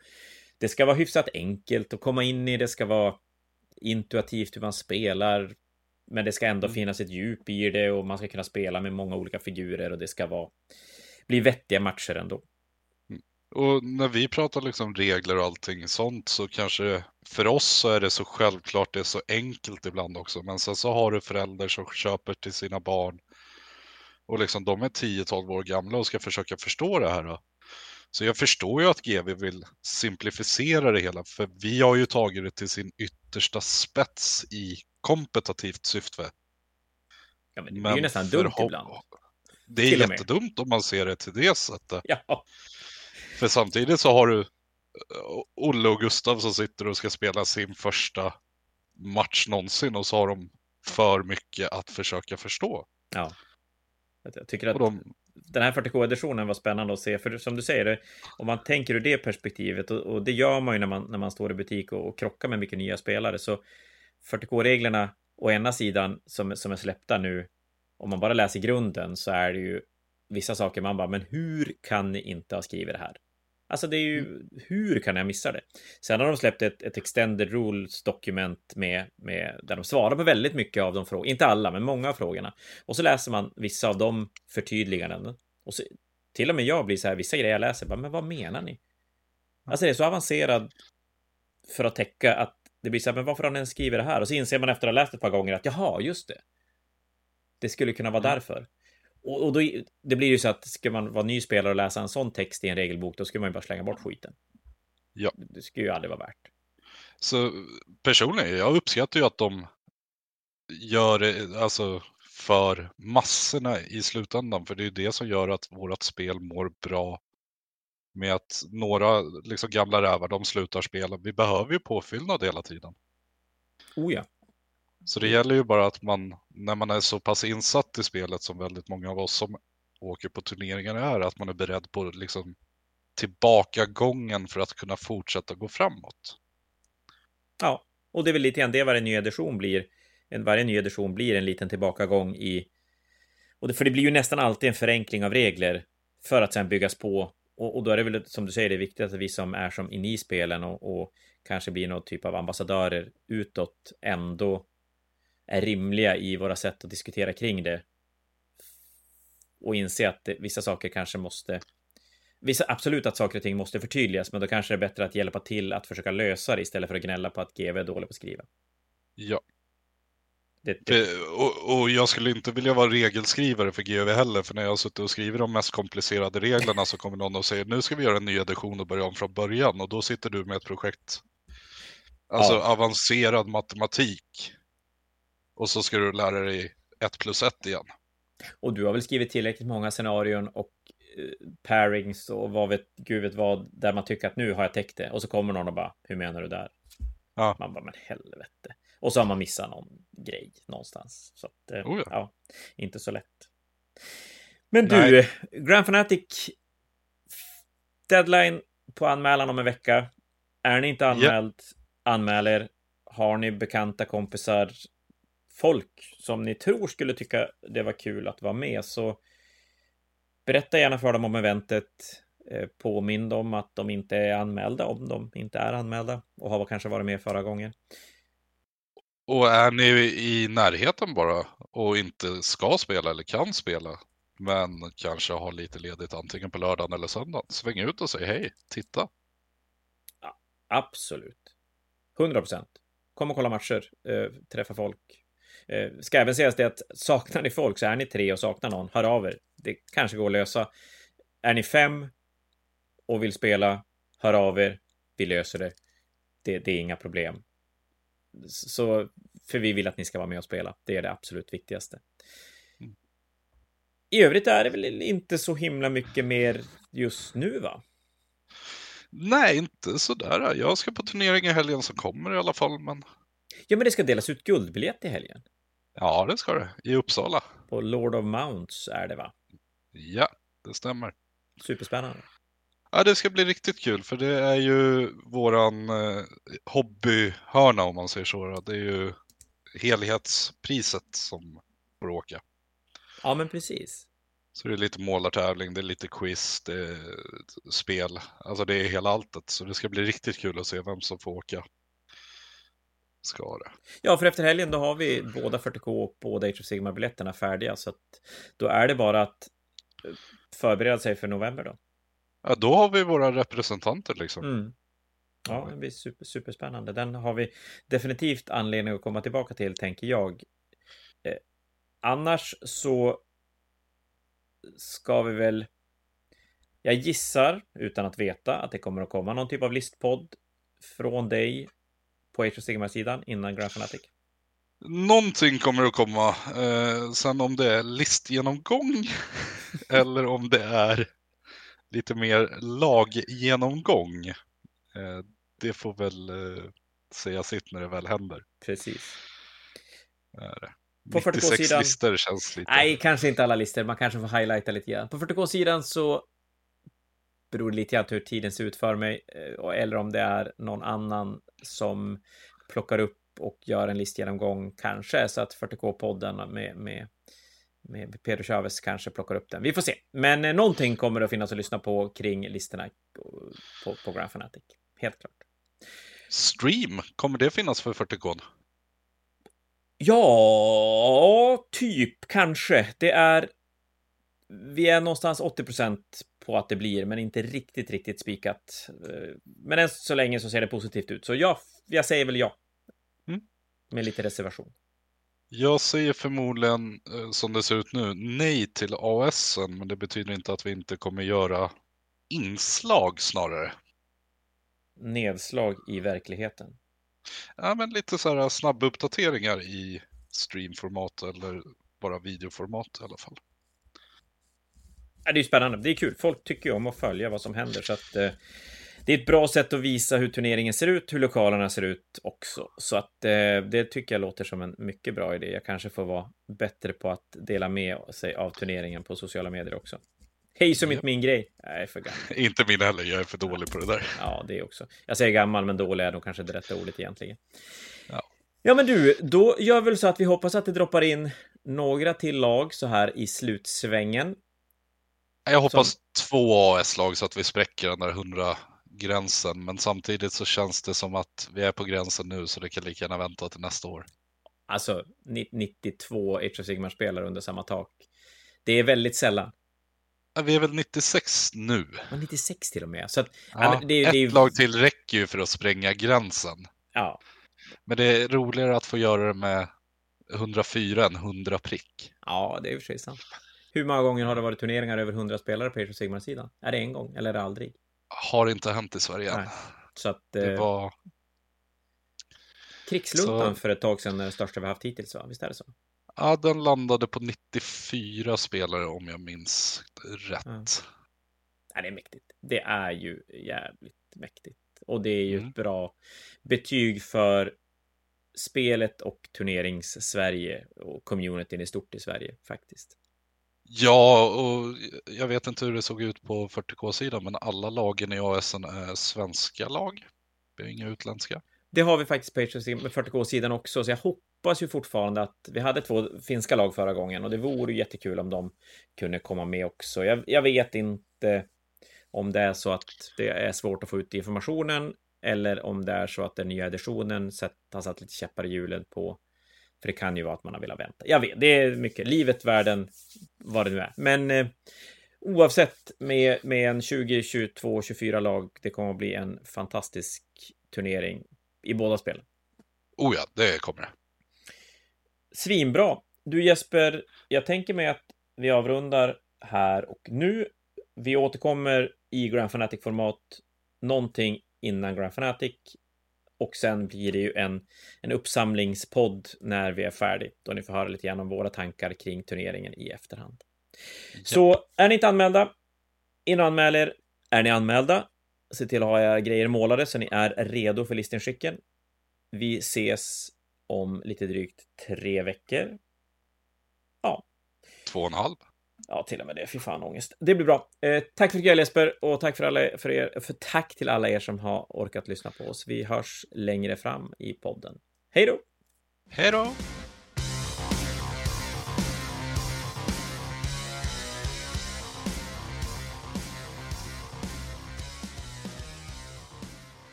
det ska vara hyfsat enkelt att komma in i, det ska vara intuitivt hur man spelar, men det ska ändå mm. finnas ett djup i det och man ska kunna spela med många olika figurer och det ska vara bli vettiga matcher ändå. Och när vi pratar liksom regler och allting sånt så kanske för oss så är det så självklart, det är så enkelt ibland också. Men sen så har du föräldrar som köper till sina barn och liksom de är 10-12 år gamla och ska försöka förstå det här. Då. Så jag förstår ju att GV vill simplificera det hela, för vi har ju tagit det till sin yttersta spets i kompetitivt syfte. Ja, men det blir ju nästan dumt ibland. Det är jättedumt om man ser det till det sättet. Ja. För samtidigt så har du eh, Olle och Gustav som sitter och ska spela sin första match någonsin och så har de för mycket att försöka förstå. Ja. Jag tycker att de... den här 40K-editionen var spännande att se, för som du säger, om man tänker ur det perspektivet, och, och det gör man ju när man, när man står i butik och, och krockar med mycket nya spelare, så 40K-reglerna å ena sidan som, som är släppta nu, om man bara läser grunden så är det ju vissa saker man bara, men hur kan ni inte ha skrivit det här? Alltså det är ju, mm. hur kan jag missa det? Sen har de släppt ett, ett extended rules dokument med, med, där de svarar på väldigt mycket av de frågorna, inte alla, men många av frågorna. Och så läser man vissa av de förtydliganden. Och så, till och med jag blir så här, vissa grejer jag läser, bara, men vad menar ni? Alltså det är så avancerad för att täcka att det blir så här, men varför har ni skrivit det här? Och så inser man efter att ha läst ett par gånger att jaha, just det. Det skulle kunna vara mm. därför. Och, och då, det blir ju så att ska man vara ny spelare och läsa en sån text i en regelbok, då ska man ju bara slänga bort skiten. Ja. Det ska ju aldrig vara värt. Så personligen, jag uppskattar ju att de gör det alltså, för massorna i slutändan, för det är ju det som gör att vårt spel mår bra med att några liksom, gamla rävar, de slutar spela. Vi behöver ju påfyllnad hela tiden. Oh ja. Så det gäller ju bara att man, när man är så pass insatt i spelet som väldigt många av oss som åker på turneringar är, att man är beredd på liksom tillbakagången för att kunna fortsätta gå framåt. Ja, Och det är väl lite grann det varje ny edition blir. En, varje ny edition blir en liten tillbakagång i... Och det, för det blir ju nästan alltid en förenkling av regler för att sen byggas på. Och, och då är det väl som du säger, det är viktigt att vi som är som inne i spelen och, och kanske blir någon typ av ambassadörer utåt ändå är rimliga i våra sätt att diskutera kring det. Och inse att vissa saker kanske måste Vissa, absolut att saker och ting måste förtydligas, men då kanske det är bättre att hjälpa till att försöka lösa det istället för att gnälla på att GV är dålig på att skriva. Ja. Det, det... Och, och, jag skulle inte vilja vara regelskrivare för GV heller, för när jag har suttit och skrivit de mest komplicerade reglerna så kommer någon och säger nu ska vi göra en ny edition och börja om från början och då sitter du med ett projekt, alltså ja. avancerad matematik och så ska du lära dig ett plus ett igen. Och du har väl skrivit tillräckligt många scenarion och pairings och vad vet gud vet vad, där man tycker att nu har jag täckt det. Och så kommer någon och bara, hur menar du där? Ja. Man bara, men helvete. Och så har man missat någon grej någonstans. Så att, eh, oh ja. ja. inte så lätt. Men Nej. du, Grand Fanatic deadline på anmälan om en vecka. Är ni inte anmäld, yep. anmäler. Har ni bekanta kompisar, folk som ni tror skulle tycka det var kul att vara med, så Berätta gärna för dem om eventet. Eh, påminn dem att de inte är anmälda om de inte är anmälda och har kanske varit med förra gången. Och är ni i närheten bara och inte ska spela eller kan spela, men kanske har lite ledigt antingen på lördagen eller söndagen, sväng ut och säg hej, titta. Ja, absolut. 100 procent. Kom och kolla matcher, äh, träffa folk, Eh, ska även sägas det att saknar ni folk så är ni tre och saknar någon, hör av er. Det kanske går att lösa. Är ni fem och vill spela, hör av er. Vi löser det. Det, det är inga problem. Så, för vi vill att ni ska vara med och spela. Det är det absolut viktigaste. I övrigt är det väl inte så himla mycket mer just nu, va? Nej, inte sådär. Jag ska på turnering i helgen som kommer i alla fall, men... Ja, men det ska delas ut guldbiljett i helgen. Ja, det ska det. I Uppsala. På Lord of Mounts är det va? Ja, det stämmer. Superspännande. Ja, det ska bli riktigt kul för det är ju våran eh, hobbyhörna om man säger så. Det är ju helhetspriset som får åka. Ja, men precis. Så det är lite målartävling, det är lite quiz, det är spel. Alltså det är hela alltet. Så det ska bli riktigt kul att se vem som får åka ska det. Ja, för efter helgen då har vi båda 40K och båda Age of Sigmar-biljetterna färdiga. Så att då är det bara att eh, förbereda sig för november då. Ja, då har vi våra representanter liksom. Mm. Ja, det blir super, superspännande. Den har vi definitivt anledning att komma tillbaka till, tänker jag. Eh, annars så ska vi väl... Jag gissar, utan att veta, att det kommer att komma någon typ av listpodd från dig på Age of Sigmar-sidan innan Grand Fanatic? Någonting kommer att komma. Eh, sen om det är listgenomgång eller om det är lite mer laggenomgång. Eh, det får väl eh, säga sitt när det väl händer. Precis. Är På 46 listor känns lite... Nej, kanske inte alla listor. Man kanske får highlighta lite grann. På 40K-sidan så beror det lite grann på hur tiden ser ut för mig. Eh, eller om det är någon annan som plockar upp och gör en listgenomgång kanske så att 40K-podden med, med, med Pedro Chavez kanske plockar upp den. Vi får se. Men eh, någonting kommer det att finnas att lyssna på kring listorna på, på Grand Fanatic. Helt klart. Stream, kommer det finnas för 40K? Ja, typ kanske. Det är vi är någonstans 80 på att det blir, men inte riktigt, riktigt spikat. Eh, men än så länge så ser det positivt ut, så ja, jag säger väl ja. Mm. Med lite reservation. Jag säger förmodligen, eh, som det ser ut nu, nej till AS, men det betyder inte att vi inte kommer göra inslag snarare. Nedslag i verkligheten. Ja, men lite så här snabba uppdateringar i streamformat eller bara videoformat i alla fall det är spännande. Det är kul. Folk tycker ju om att följa vad som händer. Så att, eh, det är ett bra sätt att visa hur turneringen ser ut, hur lokalerna ser ut också. Så att eh, det tycker jag låter som en mycket bra idé. Jag kanske får vara bättre på att dela med sig av turneringen på sociala medier också. Hej som inte min grej. Jag är för gammal. Inte min heller, jag är för dålig på det där. Ja, det också. Jag säger gammal, men dålig är nog kanske det rätta ordet egentligen. Ja. Ja, men du, då gör väl så att vi hoppas att det droppar in några till lag så här i slutsvängen. Jag hoppas två AS-lag så att vi spräcker den där 100-gränsen. Men samtidigt så känns det som att vi är på gränsen nu så det kan lika gärna vänta till nästa år. Alltså, ni- 92 Age of Sigmar-spelare under samma tak. Det är väldigt sällan. Ja, Vi är väl 96 nu. Men 96 till och med. Så att, ja, det, ett det ju... lag till räcker ju för att spränga gränsen. Ja, Men det är roligare att få göra det med 104 än 100 prick. ja, det är och för sig sant. Hur många gånger har det varit turneringar över 100 spelare på Age of Sigmar-sidan? Är det en gång, eller är det aldrig? Har inte hänt i Sverige än. Nej. Så att... Det Eh, var... Krigsluntan så- för ett tag sedan är det största vi haft hittills, va? Visst är det så? Ja, den landade på 94 spelare om jag minns rätt. Ja. Ja, det är mäktigt. Det är ju jävligt mäktigt. Och det är ju Mm. ett bra betyg för spelet och turnerings-Sverige och communityn i stort i Sverige faktiskt. Ja, och jag vet inte hur det såg ut på 40K-sidan, men alla lagen i ASN är svenska lag. Det är inga utländska. Det har vi faktiskt på 40K-sidan också, så jag hoppas ju fortfarande att vi hade två finska lag förra gången och det vore jättekul om de kunde komma med också. Jag, jag vet inte om det är så att det är svårt att få ut informationen eller om det är så att den nya editionen har satt lite käppar i hjulen på. För det kan ju vara att man har velat vänta. Jag vet, det är mycket. Livet, världen, vad det nu är. Men eh, oavsett med, med en 20, 22, 24 lag, det kommer att bli en fantastisk turnering i båda spelen. Oh ja, det kommer det. Svinbra! Du Jesper, jag tänker mig att vi avrundar här och nu. Vi återkommer i Grand Fanatic-format någonting innan Grand Fanatic. Och sen blir det ju en, en uppsamlingspodd när vi är färdigt. Då ni får höra lite grann om våra tankar kring turneringen i efterhand. Så är ni inte anmälda, in och anmäl er. Är ni anmälda, se till att ha era grejer målade så ni är redo för listinskicken. Vi ses om lite drygt tre veckor. Två och en halv. Ja, till och med det. Fy fan ångest. Det blir bra. Eh, tack för ikväll Jesper och tack för alla för er. För tack till alla er som har orkat lyssna på oss. Vi hörs längre fram i podden. Hej då! Hej då!